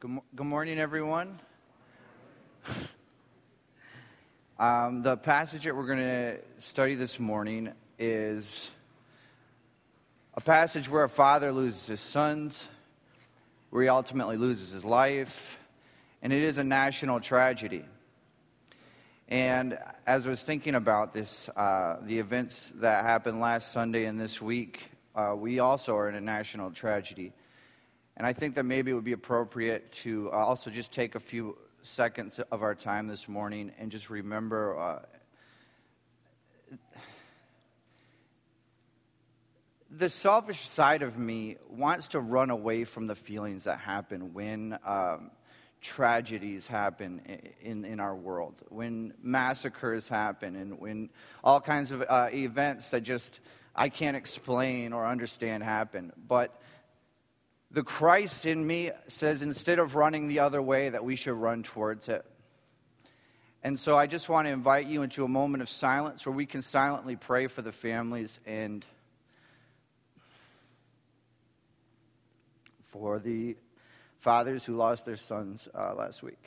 Good, good morning, everyone. um, the passage that we're going to study this morning is a passage where a father loses his sons, where he ultimately loses his life, and it is a national tragedy. And as I was thinking about this, uh, the events that happened last Sunday and this week, uh, we also are in a national tragedy. And I think that maybe it would be appropriate to uh, also just take a few seconds of our time this morning and just remember uh, the selfish side of me wants to run away from the feelings that happen when um, tragedies happen in, in our world, when massacres happen, and when all kinds of uh, events that just I can't explain or understand happen. But the Christ in me says instead of running the other way, that we should run towards it. And so I just want to invite you into a moment of silence where we can silently pray for the families and for the fathers who lost their sons uh, last week.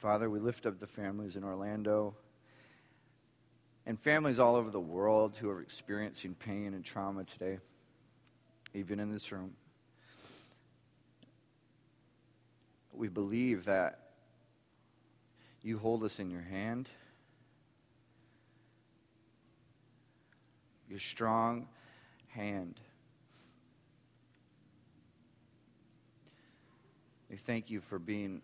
Father, we lift up the families in Orlando and families all over the world who are experiencing pain and trauma today, even in this room. We believe that you hold us in your hand. Your strong hand. We thank you for being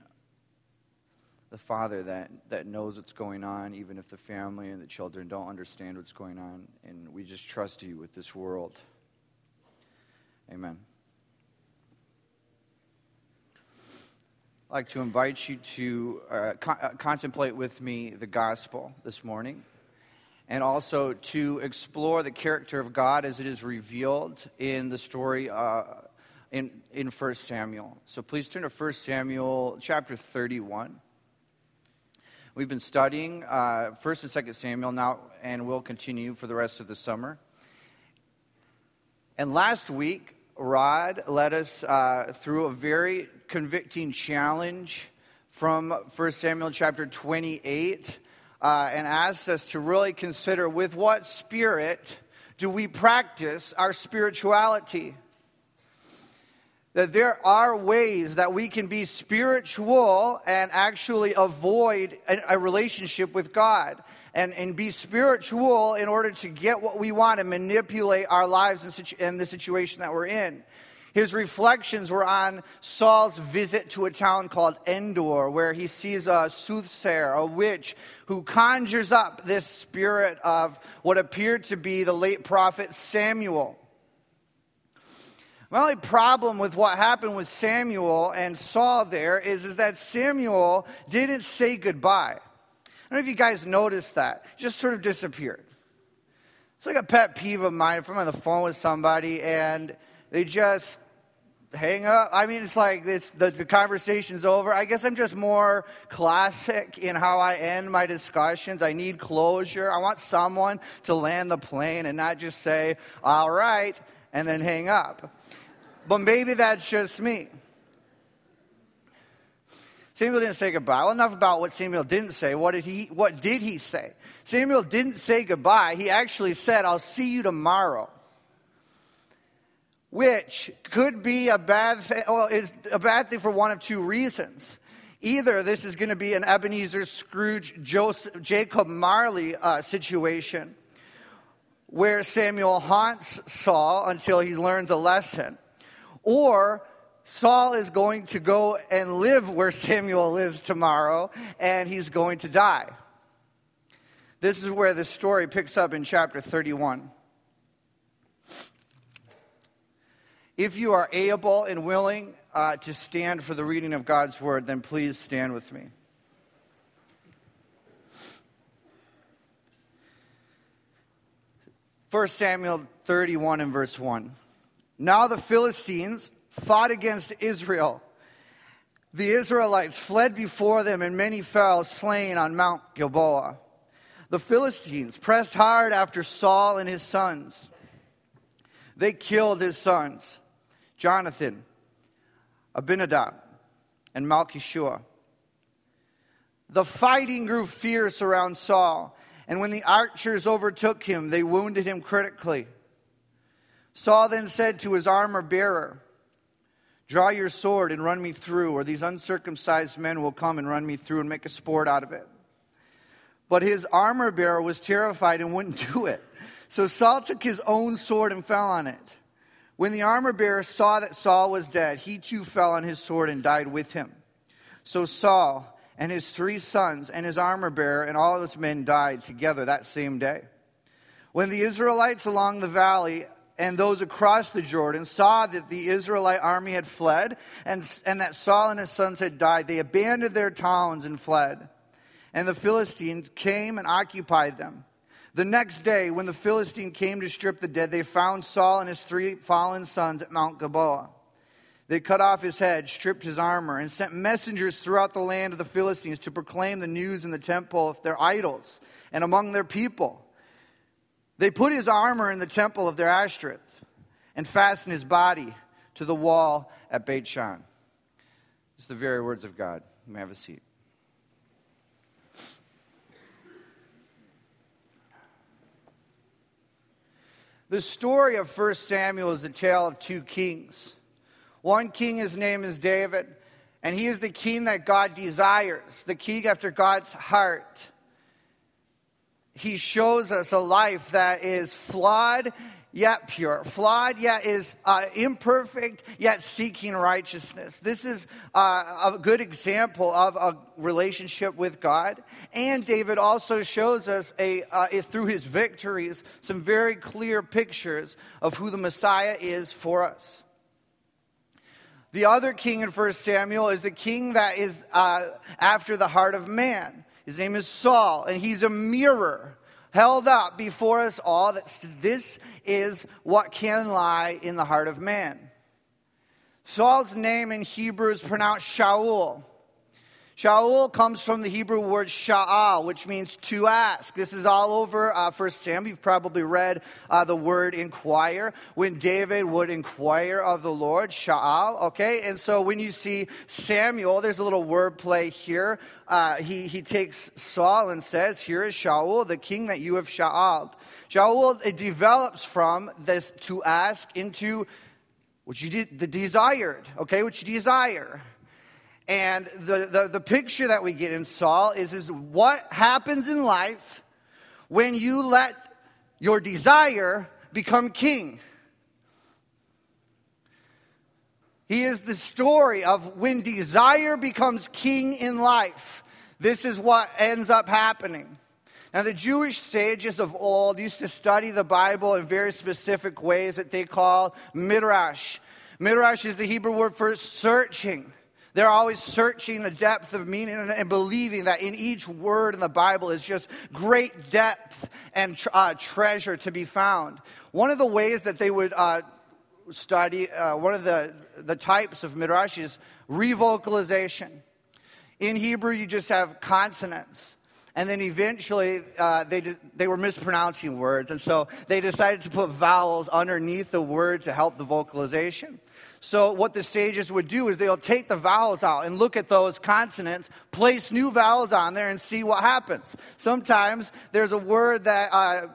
the father that, that knows what's going on, even if the family and the children don't understand what's going on. And we just trust you with this world. Amen. I'd like to invite you to uh, uh, contemplate with me the gospel this morning and also to explore the character of God as it is revealed in the story uh, in, in 1 Samuel. So please turn to 1 Samuel chapter 31. We've been studying uh, 1st and 2nd Samuel now, and we'll continue for the rest of the summer. And last week, Rod led us uh, through a very convicting challenge from 1 Samuel chapter 28 uh, and asked us to really consider with what spirit do we practice our spirituality? That there are ways that we can be spiritual and actually avoid a, a, relationship with God and, and be spiritual in order to get what we want and manipulate our lives in, situ- in the situation that we're in. His reflections were on Saul's visit to a town called Endor, where he sees a soothsayer, a witch, who conjures up this spirit of what appeared to be the late prophet Samuel. My only problem with what happened with Samuel and Saul there is, is that Samuel didn't say goodbye. I don't know if you guys noticed that. He just sort of disappeared. It's like a pet peeve of mine if I'm on the phone with somebody and they just hang up. I mean, it's like it's the, the conversation's over. I guess I'm just more classic in how I end my discussions. I need closure. I want someone to land the plane and not just say, all right, and then hang up. But maybe that's just me. Samuel didn't say goodbye. Well, enough about what Samuel didn't say. What did he, what did he say? Samuel didn't say goodbye. He actually said, I'll see you tomorrow. Which could be a bad thing, well, is a bad thing for one of two reasons. Either this is going to be an Ebenezer Scrooge Joseph, Jacob Marley uh, situation where Samuel haunts Saul until he learns a lesson or Saul is going to go and live where Samuel lives tomorrow, and he's going to die. This is where the story picks up in chapter 31. If you are able and willing uh, to stand for the reading of God's word, then please stand with me. First Samuel 31 and verse 1. Now the Philistines fought against Israel. The Israelites fled before them, and many fell slain on Mount Gilboa. The Philistines pressed hard after Saul and his sons. They killed his sons, Jonathan, Abinadab, and Malchishua. The fighting grew fierce around Saul, and when the archers overtook him, they wounded him critically. Saul then said to his armor bearer, Draw your sword and run me through, or these uncircumcised men will come and run me through and make a sport out of it. But his armor bearer was terrified and wouldn't do it. So Saul took his own sword and fell on it. When the armor bearer saw that Saul was dead, he too fell on his sword and died with him. So Saul and his three sons and his armor bearer and all his men died together that same day. When the Israelites along the valley and those across the Jordan saw that the Israelite army had fled and, and that Saul and his sons had died, they abandoned their towns and fled. And the Philistines came and occupied them. The next day, when the Philistine came to strip the dead, they found Saul and his three fallen sons at Mount Gilboa. They cut off his head, stripped his armor, and sent messengers throughout the land of the Philistines to proclaim the news in the temple of their idols and among their people. They put his armor in the temple of their Ashtoreth and fastened his body to the wall at Beit Shan. It's the very words of God. You may have a seat. The story of 1 Samuel is a tale of two kings. One king, his name is David, and he is the king that God desires, the king after God's heart. He shows us a life that is flawed yet pure, flawed yet is uh, imperfect yet seeking righteousness. This is uh, a good example of a relationship with God. And David also shows us a uh, through his victories some very clear pictures of who the Messiah is for us. The other king in 1 Samuel is the king that is uh, after the heart of man. His name is Saul, and he's a mirror held up before us all that this is what can lie in the heart of man. Saul's name in Hebrew is pronounced Shaul. Shaul comes from the Hebrew word sha'al, which means to ask. This is all over uh, First Samuel. You've probably read uh, the word inquire. When David would inquire of the Lord, sha'al, okay? And so when you see Samuel, there's a little word play here. Uh, he, he takes Saul and says, Here is Shaul, the king that you have sha'aled. Shaul, it develops from this to ask into what you did, the desired, okay, what you desire. And the, the, the picture that we get in Saul is, is what happens in life when you let your desire become king. He is the story of when desire becomes king in life. This is what ends up happening. Now, the Jewish sages of old used to study the Bible in very specific ways that they call midrash. Midrash is the Hebrew word for searching. They're always searching the depth of meaning and believing that in each word in the Bible is just great depth and uh, treasure to be found. One of the ways that they would uh, study, uh, one of the, the types of midrash is revocalization. In Hebrew, you just have consonants. And then eventually, uh, they, they were mispronouncing words. And so they decided to put vowels underneath the word to help the vocalization. So, what the sages would do is they'll take the vowels out and look at those consonants, place new vowels on there, and see what happens. Sometimes there's a word that, uh,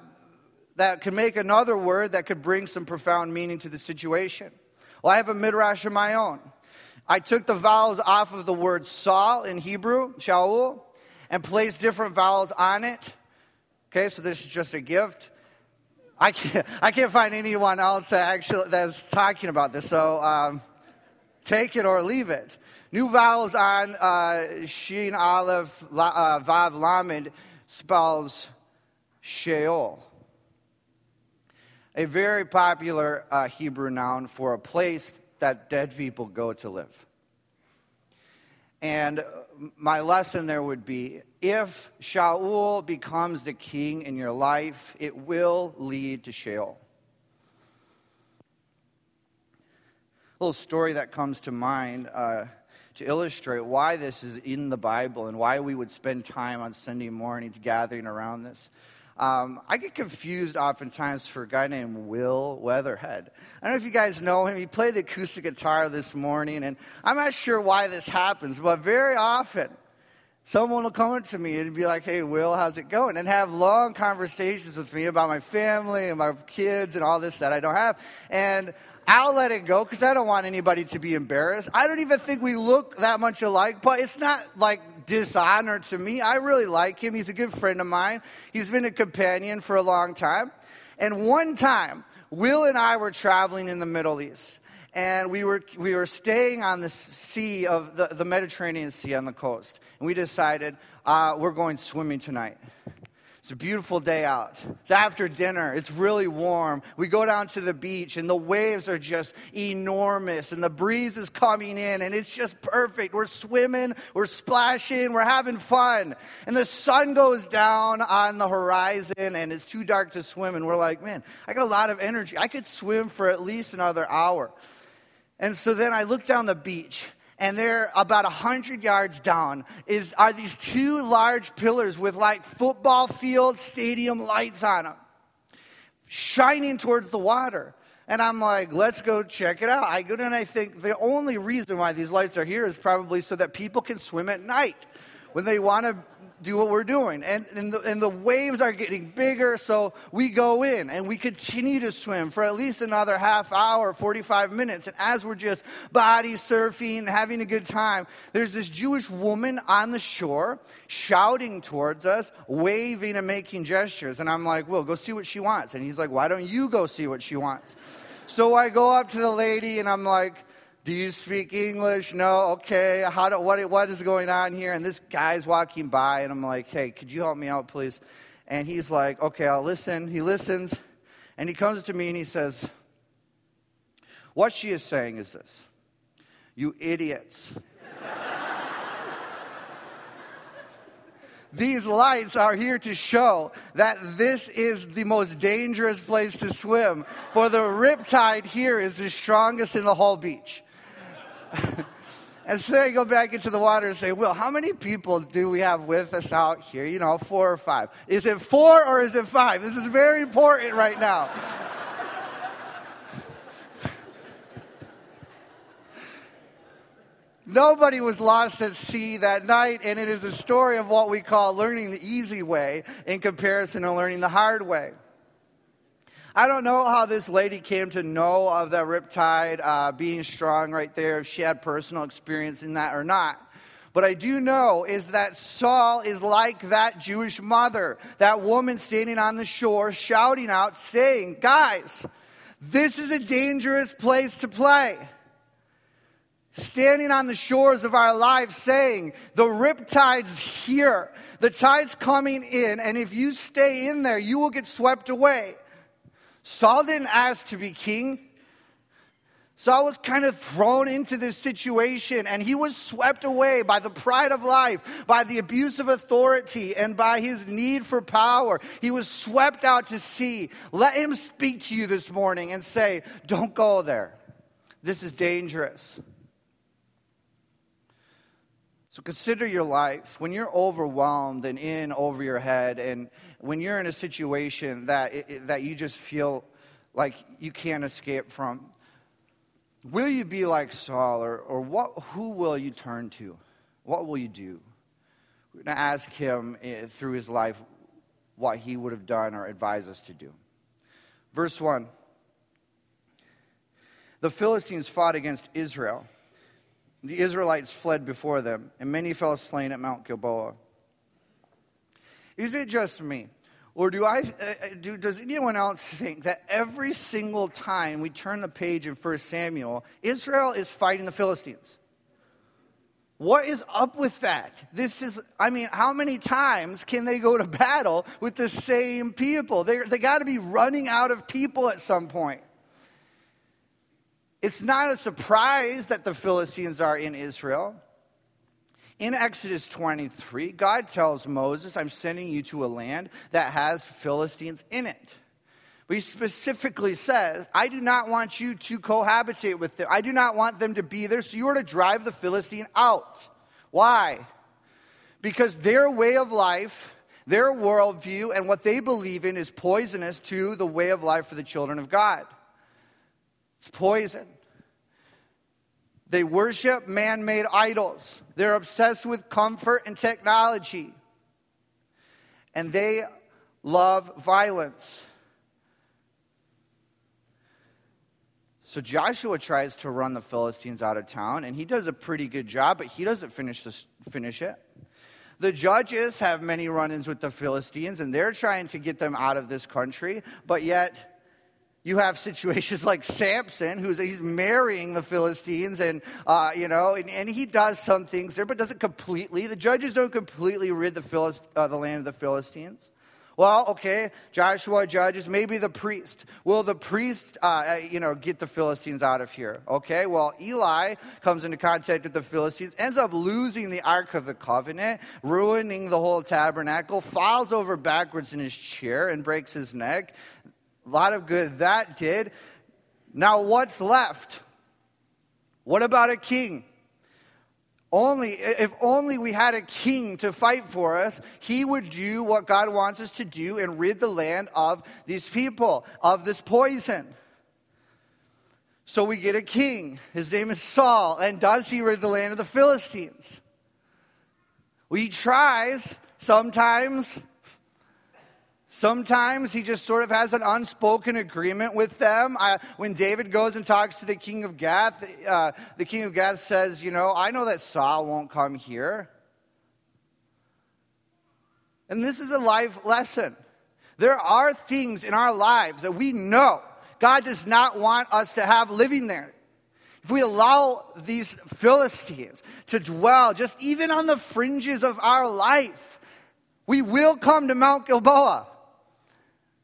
that could make another word that could bring some profound meaning to the situation. Well, I have a midrash of my own. I took the vowels off of the word Saul in Hebrew, Shaul, and placed different vowels on it. Okay, so this is just a gift. I can't, I can't find anyone else that actually that's talking about this. So um, take it or leave it. New vowels on uh, Shin Aleph uh, Vav Lamed spells Sheol. A very popular uh, Hebrew noun for a place that dead people go to live. And my lesson there would be if Shaul becomes the king in your life, it will lead to Sheol. A little story that comes to mind uh, to illustrate why this is in the Bible and why we would spend time on Sunday mornings gathering around this. Um, I get confused oftentimes for a guy named Will Weatherhead. I don't know if you guys know him. He played the acoustic guitar this morning, and I'm not sure why this happens, but very often someone will come up to me and be like, Hey, Will, how's it going? And have long conversations with me about my family and my kids and all this that I don't have. And I'll let it go because I don't want anybody to be embarrassed. I don't even think we look that much alike, but it's not like dishonor to me. I really like him. He's a good friend of mine. He's been a companion for a long time. And one time, Will and I were traveling in the Middle East. And we were, we were staying on the sea of the, the Mediterranean Sea on the coast. And we decided uh, we're going swimming tonight. It's a beautiful day out. It's after dinner. It's really warm. We go down to the beach, and the waves are just enormous, and the breeze is coming in, and it's just perfect. We're swimming, we're splashing, we're having fun. And the sun goes down on the horizon, and it's too dark to swim. And we're like, man, I got a lot of energy. I could swim for at least another hour. And so then I look down the beach and they're about 100 yards down is, are these two large pillars with like football field stadium lights on them shining towards the water. And i'm like let's go check it out. I go and i think the only reason why these lights are here is probably so that people can swim at night when they want to do what we're doing. And, and, the, and the waves are getting bigger, so we go in and we continue to swim for at least another half hour, 45 minutes. And as we're just body surfing, having a good time, there's this Jewish woman on the shore shouting towards us, waving and making gestures. And I'm like, well, go see what she wants. And he's like, why don't you go see what she wants? So I go up to the lady and I'm like, do you speak English? No. Okay. How do, what, what is going on here? And this guy's walking by, and I'm like, hey, could you help me out, please? And he's like, okay, I'll listen. He listens, and he comes to me and he says, what she is saying is this You idiots. These lights are here to show that this is the most dangerous place to swim, for the riptide here is the strongest in the whole beach. And so then I go back into the water and say, Will, how many people do we have with us out here? You know, four or five. Is it four or is it five? This is very important right now. Nobody was lost at sea that night, and it is a story of what we call learning the easy way in comparison to learning the hard way. I don't know how this lady came to know of that riptide uh, being strong right there, if she had personal experience in that or not. But I do know is that Saul is like that Jewish mother, that woman standing on the shore shouting out, saying, Guys, this is a dangerous place to play. Standing on the shores of our lives saying, The riptide's here. The tide's coming in, and if you stay in there, you will get swept away. Saul didn't ask to be king. Saul was kind of thrown into this situation and he was swept away by the pride of life, by the abuse of authority, and by his need for power. He was swept out to sea. Let him speak to you this morning and say, Don't go there. This is dangerous. So consider your life. When you're overwhelmed and in over your head, and when you're in a situation that, that you just feel like you can't escape from, will you be like Saul, or, or what, who will you turn to? What will you do? We're going to ask him eh, through his life what he would have done or advise us to do. Verse 1 The Philistines fought against Israel. The Israelites fled before them, and many fell slain at Mount Gilboa. Is it just me? Or do I, uh, uh do, does anyone else think that every single time we turn the page in 1 Samuel, Israel is fighting the Philistines? What is up with that? This is, I mean, how many times can they go to battle with the same people? They, they got to be running out of people at some point. It's not a surprise that the Philistines are in Israel. In Exodus 23, God tells Moses, I'm sending you to a land that has Philistines in it. But he specifically says, I do not want you to cohabitate with them. I do not want them to be there, so you are to drive the Philistine out. Why? Because their way of life, their worldview, and what they believe in is poisonous to the way of life for the children of God. It's poison. They worship man made idols. They're obsessed with comfort and technology. And they love violence. So Joshua tries to run the Philistines out of town, and he does a pretty good job, but he doesn't finish, this, finish it. The judges have many run ins with the Philistines, and they're trying to get them out of this country, but yet you have situations like Samson, who's he's marrying the Philistines, and uh, you know, and, and, he does some things there, but doesn't completely. The judges don't completely rid the Philist, uh, the land of the Philistines. Well, okay, Joshua judges, maybe the priest. Will the priest, uh, uh, you know, get the Philistines out of here? Okay, well, Eli comes into contact with the Philistines, ends up losing the Ark of the Covenant, ruining the whole tabernacle, falls over backwards in his chair and breaks his neck. A lot of good that did. Now, what's left? What about a king? Only, if only we had a king to fight for us, he would do what God wants us to do and rid the land of these people, of this poison. So we get a king. His name is Saul. And does he rid the land of the Philistines? Well, he tries sometimes. Sometimes he just sort of has an unspoken agreement with them. I, when David goes and talks to the king of Gath, uh, the king of Gath says, You know, I know that Saul won't come here. And this is a life lesson. There are things in our lives that we know God does not want us to have living there. If we allow these Philistines to dwell just even on the fringes of our life, we will come to Mount Gilboa.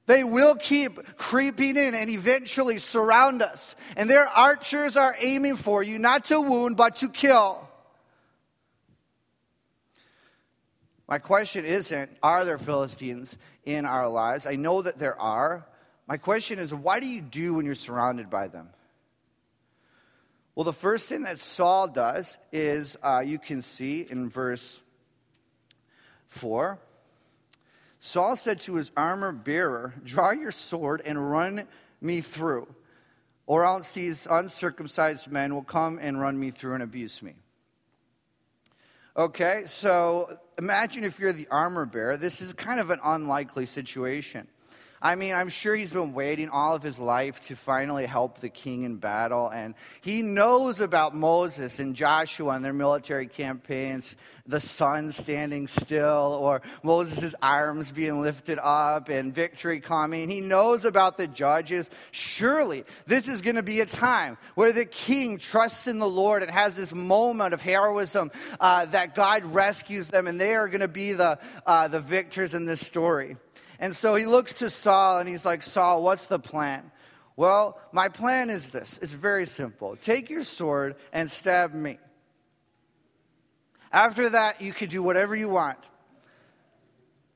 They will keep creeping in and eventually surround us. And their archers are aiming for you, not to wound, but to kill. My question isn't, are there Philistines in our lives? I know that there are. My question is, why do you do when you're surrounded by them? Well, the first thing that Saul does is uh, you can see in verse 4 Saul said to his armor bearer, Draw your sword and run me through, or else these uncircumcised men will come and run me through and abuse me. Okay, so imagine if you're the armor bearer. This is kind of an unlikely situation. I mean, I'm sure he's been waiting all of his life to finally help the king in battle. And he knows about Moses and Joshua and their military campaigns, the sun standing still, or Moses' arms being lifted up and victory coming. He knows about the judges. Surely, this is going to be a time where the king trusts in the Lord and has this moment of heroism uh, that God rescues them, and they are going to be the, uh, the victors in this story. And so he looks to Saul and he's like, Saul, what's the plan? Well, my plan is this it's very simple. Take your sword and stab me. After that, you can do whatever you want.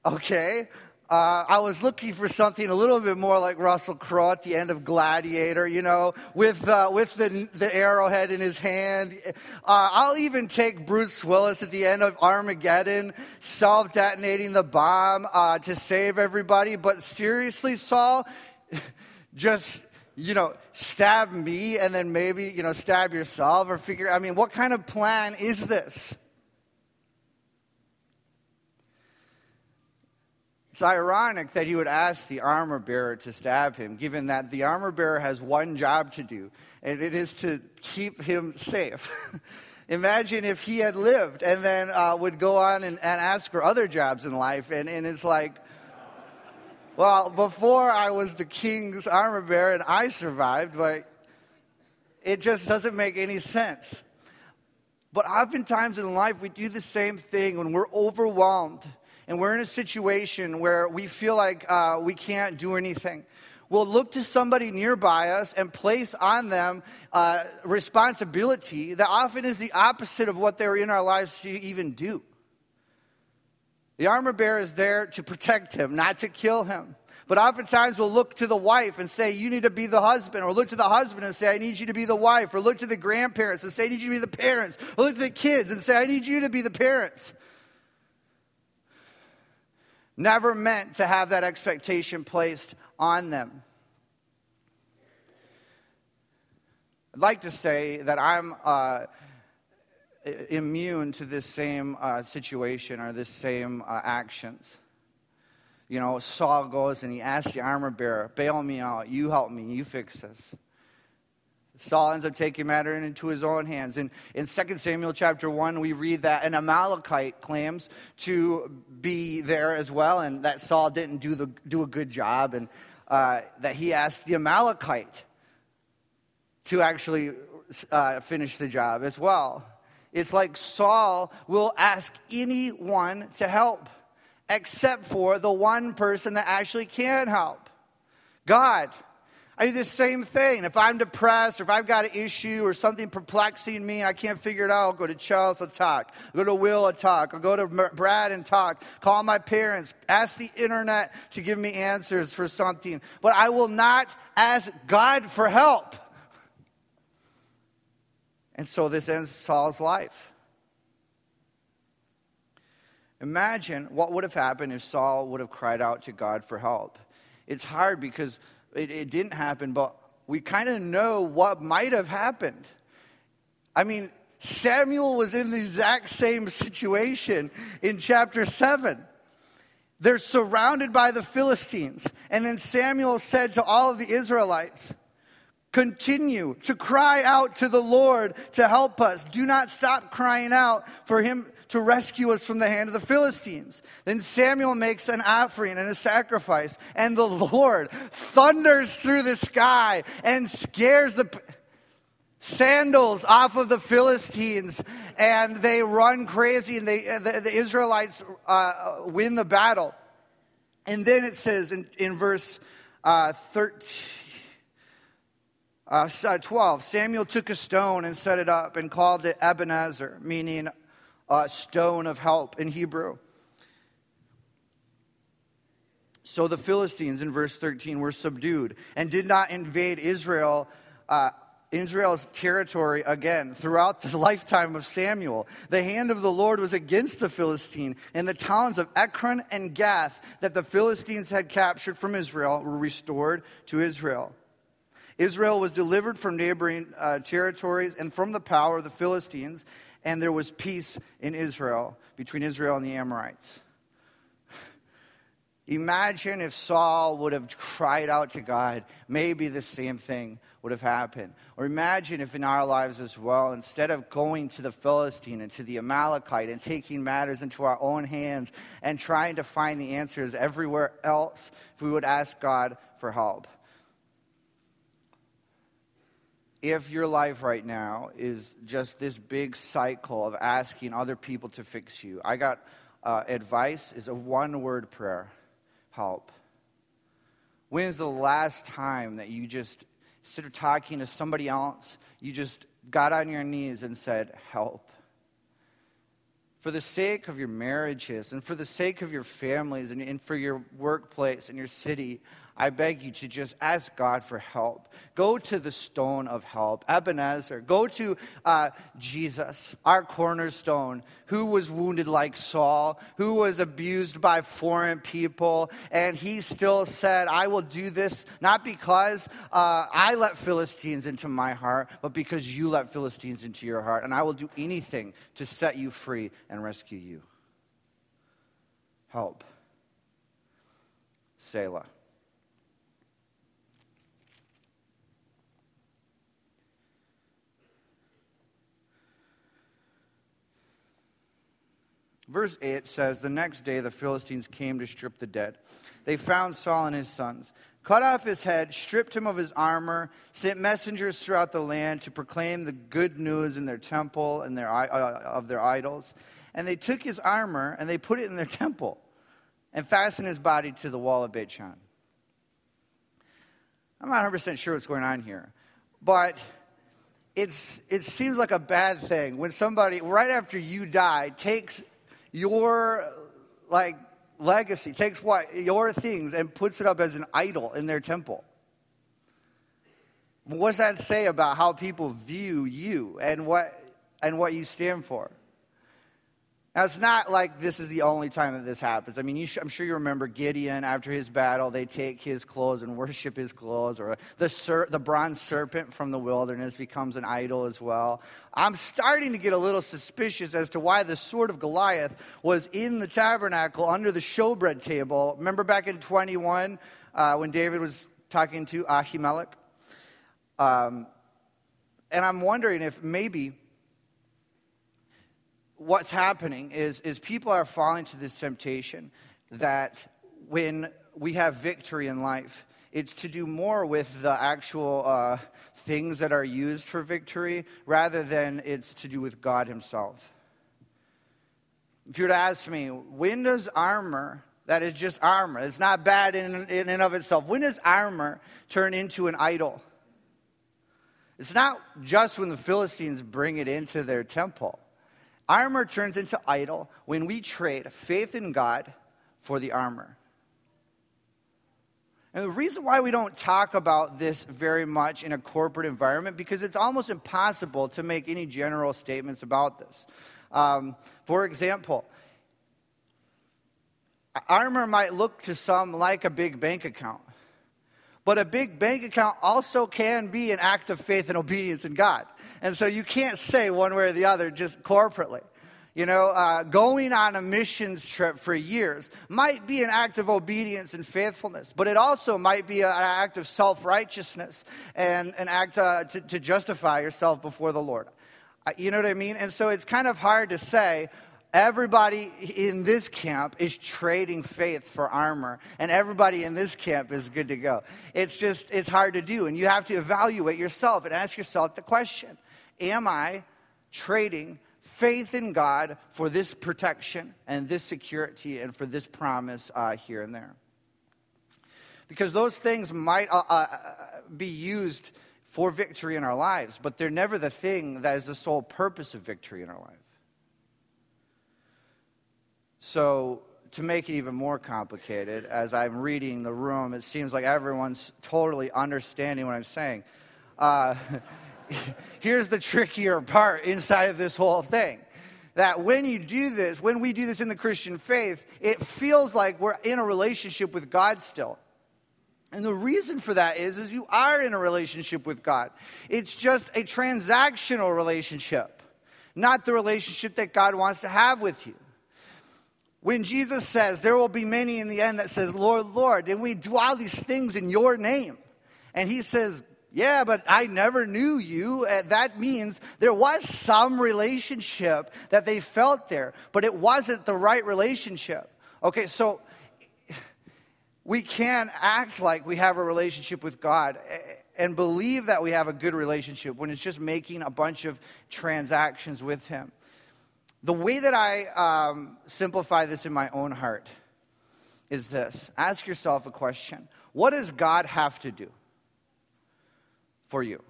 Okay? Uh, I was looking for something a little bit more like Russell Crowe at the end of Gladiator, you know, with, uh, with the, the arrowhead in his hand. Uh, I'll even take Bruce Willis at the end of Armageddon, self detonating the bomb uh, to save everybody. But seriously, Saul, just you know, stab me and then maybe, you know, stab yourself or figure, I mean, what kind of plan is this? It's ironic that he would ask the armor bearer to stab him, given that the armor bearer has one job to do, and it is to keep him safe. Imagine if he had lived and then uh, would go on and, and ask for other jobs in life, and, and it's like, well, before I was the king's armor bearer and I survived, but it just doesn't make any sense. But oftentimes in life, we do the same thing when we're overwhelmed and we're in a situation where we feel like uh, we can't do anything. we'll look to somebody nearby us and place on them uh, responsibility that often is the opposite of what they're in our lives to even do. The armor bearer is there to protect him, not to kill him. But oftentimes we'll look to the wife and say, You need to be the husband. Or look to the husband and say, I need you to be the wife. Or look to the grandparents and say, I need you to be the parents. Or look to the kids and say, I need you to be the parents. Never meant to have that expectation placed on them. I'd like to say that I'm uh, immune to this same uh, situation or this same uh, actions you know, Saul goes and he asks the armor bearer, bail me out, you help me, you fix this. Saul ends up taking matter into his own hands. And in 2 Samuel chapter 1, we read that an Amalekite claims to be there as well, and that Saul didn't do, the, do a good job, and uh, that he asked the Amalekite to actually uh, finish the job as well. It's like Saul will ask anyone to help except for the one person that actually can help God. I do the same thing. If I'm depressed or if I've got an issue or something perplexing me and I can't figure it out, I'll go to Charles and talk. I'll go to Will and talk. I'll go to Brad and talk. Call my parents. Ask the internet to give me answers for something. But I will not ask God for help. And so this ends Saul's life. Imagine what would have happened if Saul would have cried out to God for help. It's hard because it, it didn't happen, but we kind of know what might have happened. I mean, Samuel was in the exact same situation in chapter 7. They're surrounded by the Philistines. And then Samuel said to all of the Israelites, Continue to cry out to the Lord to help us. Do not stop crying out for him to rescue us from the hand of the Philistines. Then Samuel makes an offering and a sacrifice, and the Lord thunders through the sky and scares the sandals off of the Philistines, and they run crazy, and they, the, the Israelites uh, win the battle. And then it says in, in verse uh, 13. Uh, 12, Samuel took a stone and set it up and called it Ebenezer, meaning uh, stone of help in Hebrew. So the Philistines in verse 13 were subdued and did not invade Israel, uh, Israel's territory again throughout the lifetime of Samuel. The hand of the Lord was against the Philistine, and the towns of Ekron and Gath that the Philistines had captured from Israel were restored to Israel. Israel was delivered from neighboring uh, territories and from the power of the Philistines, and there was peace in Israel between Israel and the Amorites. Imagine if Saul would have cried out to God, maybe the same thing would have happened. Or imagine if in our lives as well, instead of going to the Philistine and to the Amalekite and taking matters into our own hands and trying to find the answers everywhere else, if we would ask God for help if your life right now is just this big cycle of asking other people to fix you, I got uh, advice is a one word prayer help. When is the last time that you just, instead of talking to somebody else, you just got on your knees and said, help? For the sake of your marriages and for the sake of your families and, and for your workplace and your city, I beg you to just ask God for help. Go to the stone of help, Ebenezer. Go to uh, Jesus, our cornerstone, who was wounded like Saul, who was abused by foreign people, and he still said, I will do this not because uh, I let Philistines into my heart, but because you let Philistines into your heart, and I will do anything to set you free and rescue you. Help. Selah. Verse 8 says, The next day the Philistines came to strip the dead. They found Saul and his sons, cut off his head, stripped him of his armor, sent messengers throughout the land to proclaim the good news in their temple and their, uh, of their idols. And they took his armor and they put it in their temple and fastened his body to the wall of Beit Shan. I'm not 100% sure what's going on here. But it's, it seems like a bad thing when somebody, right after you die, takes your like legacy, takes what your things and puts it up as an idol in their temple. What does that say about how people view you and what and what you stand for? Now, it's not like this is the only time that this happens. I mean, sh- I'm sure you remember Gideon after his battle, they take his clothes and worship his clothes, or the, ser- the bronze serpent from the wilderness becomes an idol as well. I'm starting to get a little suspicious as to why the sword of Goliath was in the tabernacle under the showbread table. Remember back in 21 uh, when David was talking to Ahimelech? Um, and I'm wondering if maybe what's happening is, is people are falling to this temptation that when we have victory in life, it's to do more with the actual uh, things that are used for victory rather than it's to do with God Himself. If you were to ask me, when does armor, that is just armor, it's not bad in, in and of itself, when does armor turn into an idol? It's not just when the Philistines bring it into their temple. Armor turns into idol when we trade faith in God for the armor. And the reason why we don't talk about this very much in a corporate environment, because it's almost impossible to make any general statements about this. Um, for example, armor might look to some like a big bank account, but a big bank account also can be an act of faith and obedience in God. And so you can't say one way or the other just corporately. You know, uh, going on a missions trip for years might be an act of obedience and faithfulness, but it also might be an act of self righteousness and an act uh, to, to justify yourself before the Lord. You know what I mean? And so it's kind of hard to say, everybody in this camp is trading faith for armor and everybody in this camp is good to go it's just it's hard to do and you have to evaluate yourself and ask yourself the question am i trading faith in God for this protection and this security and for this promise uh, here and there. Because those things might uh, uh, be used for victory in our lives, but they're never the thing that is the sole purpose of victory in our life. So, to make it even more complicated, as I'm reading the room, it seems like everyone's totally understanding what I'm saying. Uh, here's the trickier part inside of this whole thing that when you do this, when we do this in the Christian faith, it feels like we're in a relationship with God still. And the reason for that is is you are in a relationship with God. It's just a transactional relationship, not the relationship that God wants to have with you. When Jesus says, there will be many in the end that says, Lord, Lord, and we do all these things in your name. And he says, yeah, but I never knew you. Uh, that means there was some relationship that they felt there, but it wasn't the right relationship. Okay, so we can act like we have a relationship with God and believe that we have a good relationship when it's just making a bunch of transactions with Him. The way that I um, simplify this in my own heart is this ask yourself a question What does God have to do? for you?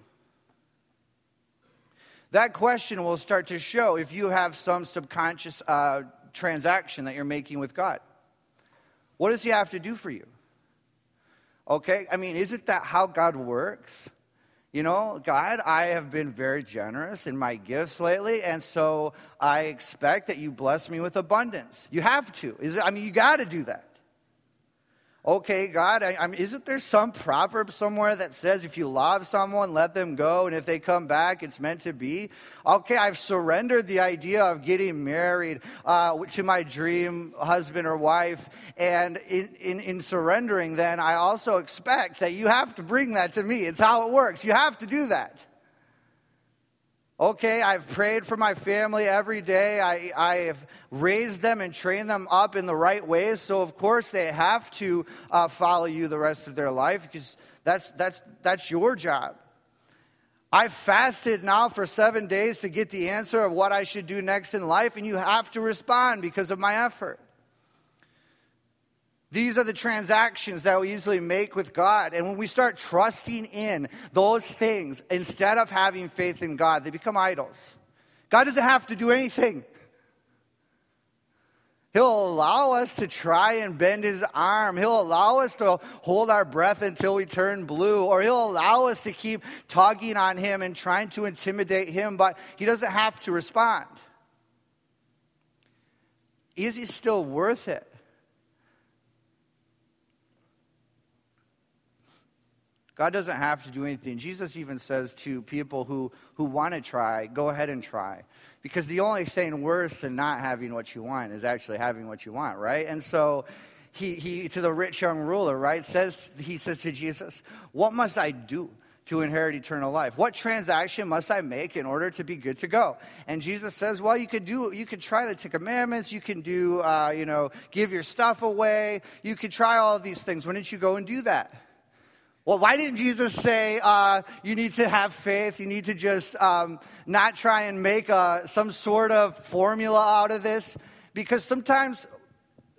That question will start to show if you have some subconscious uh, transaction that you're making with God. What does He have to do for you? Okay, I mean, isn't that how God works? You know, God, I have been very generous in my gifts lately, and so I expect that you bless me with abundance. You have to. Is I mean, you got to do that okay, God, I, mean, isn't there some proverb somewhere that says if you love someone, let them go, and if they come back, it's meant to be? Okay, I've surrendered the idea of getting married uh, to my dream husband or wife, and in, in, in surrendering, then I also expect that you have to bring that to me. It's how it works. You have to do that. Okay, I've prayed for my family every day. I, I have raised them and trained them up in the right ways. So, of course, they have to uh, follow you the rest of their life because that's, that's, that's your job. I've fasted now for seven days to get the answer of what I should do next in life, and you have to respond because of my effort. These are the transactions that we easily make with God. And when we start trusting in those things instead of having faith in God, they become idols. God doesn't have to do anything. He'll allow us to try and bend his arm. He'll allow us to hold our breath until we turn blue. Or he'll allow us to keep tugging on him and trying to intimidate him, but he doesn't have to respond. Is he still worth it? God doesn't have to do anything. Jesus even says to people who, who want to try, go ahead and try. Because the only thing worse than not having what you want is actually having what you want, right? And so he, he to the rich young ruler, right, says he says to Jesus, What must I do? to inherit eternal life? What transaction must I make in order to be good to go? And Jesus says, well, you could do, you could try the Ten Commandments, you can do, uh, you know, give your stuff away, you could try all of these things. Why didn't you go and do that? Well, why didn't Jesus say uh, you need to have faith? You need to just um, not try and make a, uh, some sort of formula out of this? Because sometimes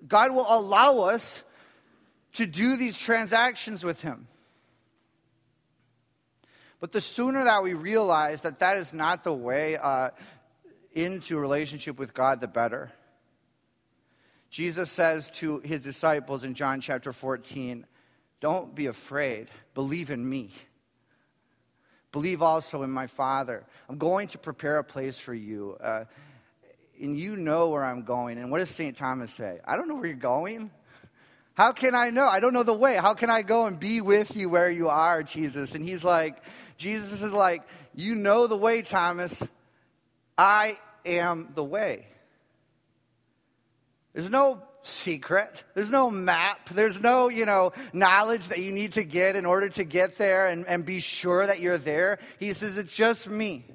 God will allow us to do these transactions with Him. But the sooner that we realize that that is not the way uh, into relationship with God, the better. Jesus says to his disciples in John chapter 14, don't be afraid. Believe in me. Believe also in my Father. I'm going to prepare a place for you. Uh, and you know where I'm going. And what does St. Thomas say? I don't know where you're going. How can I know? I don't know the way. How can I go and be with you where you are, Jesus? And he's like, Jesus is like, You know the way, Thomas. I am the way. There's no secret. There's no map. There's no, you know, knowledge that you need to get in order to get there and, and be sure that you're there. He says, it's just me.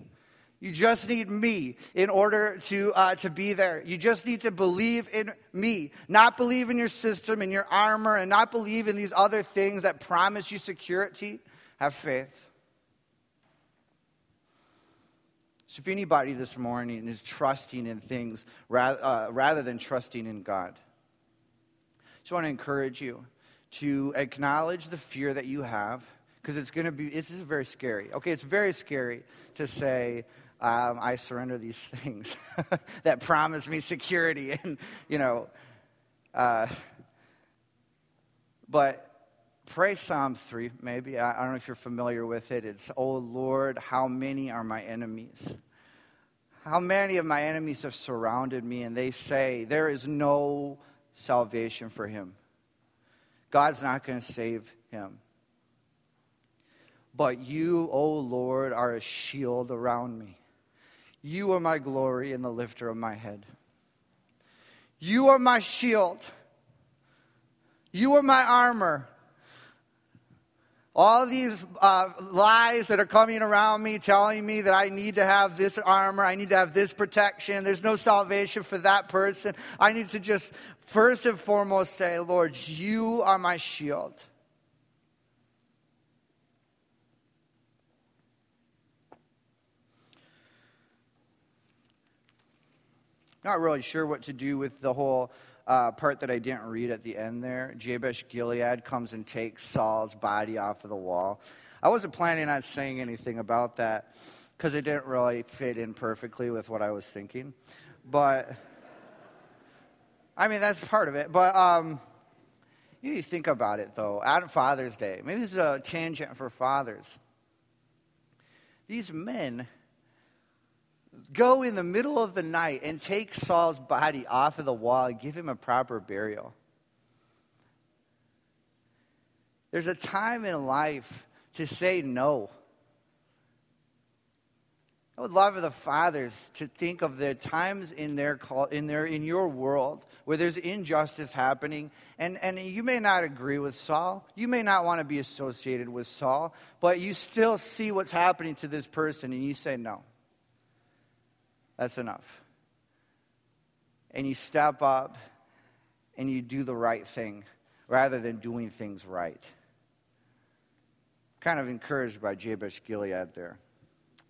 You just need me in order to, uh, to be there. You just need to believe in me, not believe in your system and your armor, and not believe in these other things that promise you security. Have faith. So, if anybody this morning is trusting in things rather, uh, rather than trusting in God, just want to encourage you to acknowledge the fear that you have because it's going to be, this is very scary. Okay, it's very scary to say, um, I surrender these things that promise me security and, you know, uh, but pray Psalm 3, maybe. I, I don't know if you're familiar with it. It's, Oh Lord, how many are my enemies? How many of my enemies have surrounded me and they say, There is no salvation for him. God's not going to save him. But you, O oh Lord, are a shield around me. You are my glory and the lifter of my head. You are my shield. You are my armor. All these uh, lies that are coming around me telling me that I need to have this armor, I need to have this protection, there's no salvation for that person. I need to just first and foremost say, Lord, you are my shield. Not really sure what to do with the whole uh, part that I didn't read at the end there. Jabesh Gilead comes and takes Saul's body off of the wall. I wasn't planning on saying anything about that because it didn't really fit in perfectly with what I was thinking. But, I mean, that's part of it. But, um, you think about it, though. On Father's Day, maybe this is a tangent for fathers. These men go in the middle of the night and take Saul's body off of the wall and give him a proper burial. There's a time in life to say no. I would love for the fathers to think of the times in their call, in their in your world where there's injustice happening, and, and you may not agree with Saul, you may not want to be associated with Saul, but you still see what's happening to this person, and you say no. That's enough. And you step up and you do the right thing rather than doing things right. Kind of encouraged by Jabesh Gilead there.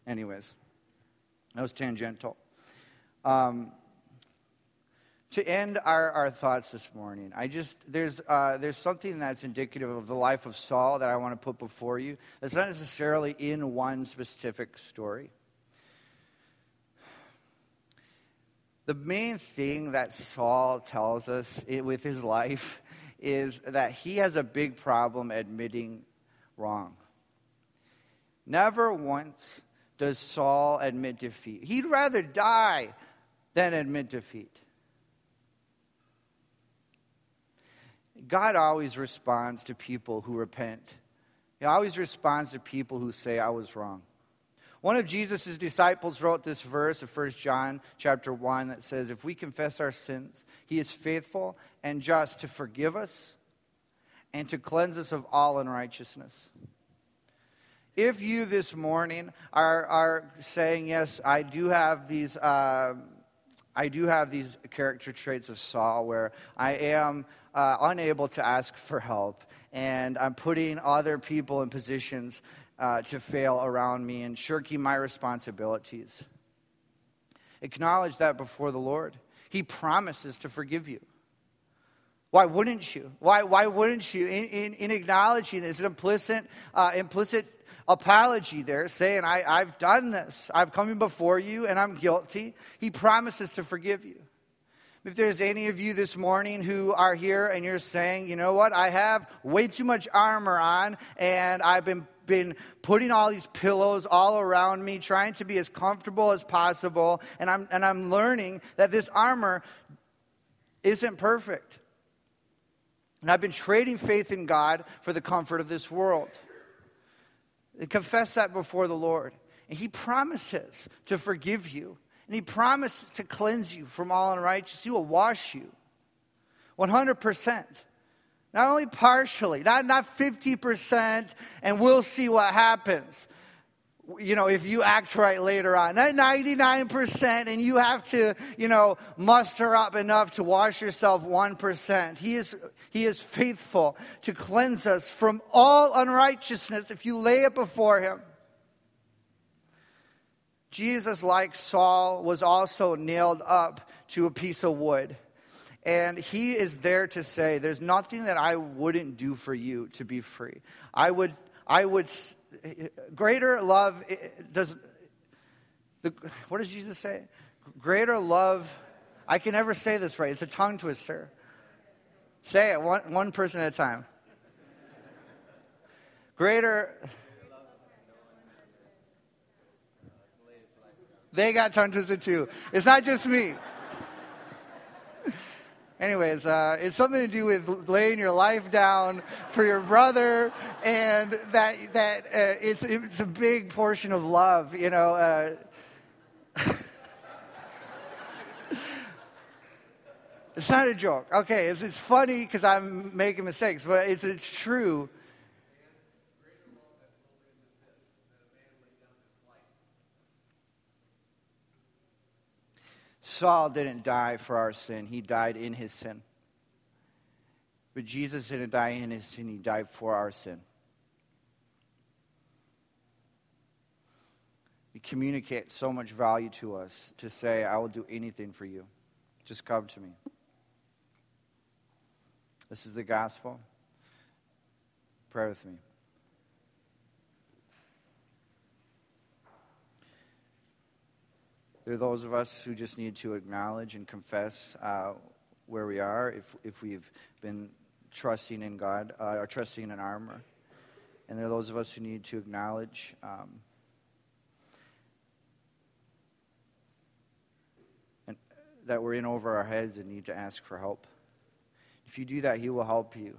Anyways, that was tangential. Um, to end our, our thoughts this morning, I just, there's, uh, there's something that's indicative of the life of Saul that I want to put before you. That's not necessarily in one specific story. The main thing that Saul tells us with his life is that he has a big problem admitting wrong. Never once does Saul admit defeat. He'd rather die than admit defeat. God always responds to people who repent. He always responds to people who say, I was wrong. One of Jesus' disciples wrote this verse of 1 John chapter 1 that says, If we confess our sins, he is faithful and just to forgive us and to cleanse us of all unrighteousness. If you this morning are, are saying, Yes, I do have these. Uh, I do have these character traits of Saul where I am uh, unable to ask for help, and I'm putting other people in positions uh, to fail around me and shirking my responsibilities. Acknowledge that before the Lord. He promises to forgive you. Why wouldn't you? Why, why wouldn't you? In, in, in acknowledging this implicit, uh, implicit apology there, saying, I, I've done this. I've come before you and I'm guilty. He promises to forgive you. If there's any of you this morning who are here and you're saying, you know what, I have way too much armor on and I've been, been putting all these pillows all around me, trying to be as comfortable as possible, and I'm, and I'm learning that this armor isn't perfect. And I've been trading faith in God for the comfort of this world. Confess that before the Lord. And He promises to forgive you and he promises to cleanse you from all unrighteousness. He will wash you 100%. Not only partially, not, not 50%, and we'll see what happens. You know, if you act right later on, not 99%, and you have to, you know, muster up enough to wash yourself 1%. He is, he is faithful to cleanse us from all unrighteousness if you lay it before Him. Jesus, like Saul, was also nailed up to a piece of wood. And he is there to say, There's nothing that I wouldn't do for you to be free. I would, I would, greater love eh, does, the, what does Jesus say? Greater love, I can never say this right. It's a tongue twister. Say it one, one person at a time. Greater, They got tongue twisted too. It's not just me. Anyways, uh, it's something to do with laying your life down for your brother, and that that uh, it's it's a big portion of love, you know. Uh, it's not a joke. Okay, it's, it's funny because I'm making mistakes, but it's it's true. Saul didn't die for our sin, he died in his sin. But Jesus didn't die in his sin, he died for our sin. He communicates so much value to us to say, I will do anything for you. Just come to me. This is the gospel. Pray with me. There are those of us who just need to acknowledge and confess uh, where we are if, if we've been trusting in God uh, or trusting in armor. And there are those of us who need to acknowledge um, and that we're in over our heads and need to ask for help. If you do that, He will help you,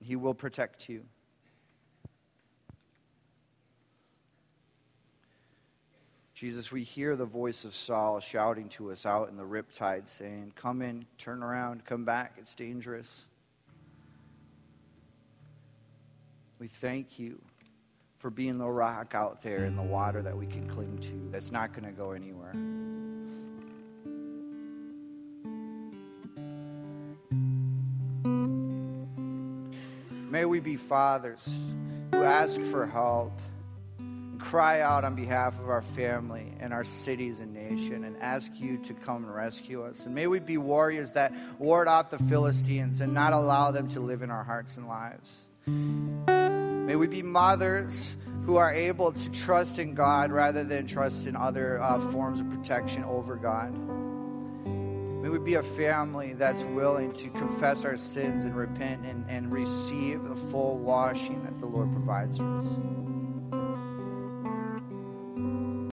He will protect you. Jesus, we hear the voice of Saul shouting to us out in the riptide, saying, Come in, turn around, come back, it's dangerous. We thank you for being the rock out there in the water that we can cling to, that's not going to go anywhere. May we be fathers who ask for help and cry out on behalf of our family and our cities and nation and ask you to come and rescue us. And may we be warriors that ward off the Philistines and not allow them to live in our hearts and lives. May we be mothers who are able to trust in God rather than trust in other uh, forms of protection over God. May we be a family that's willing to confess our sins and repent and, and receive the full washing that the Lord provides for us.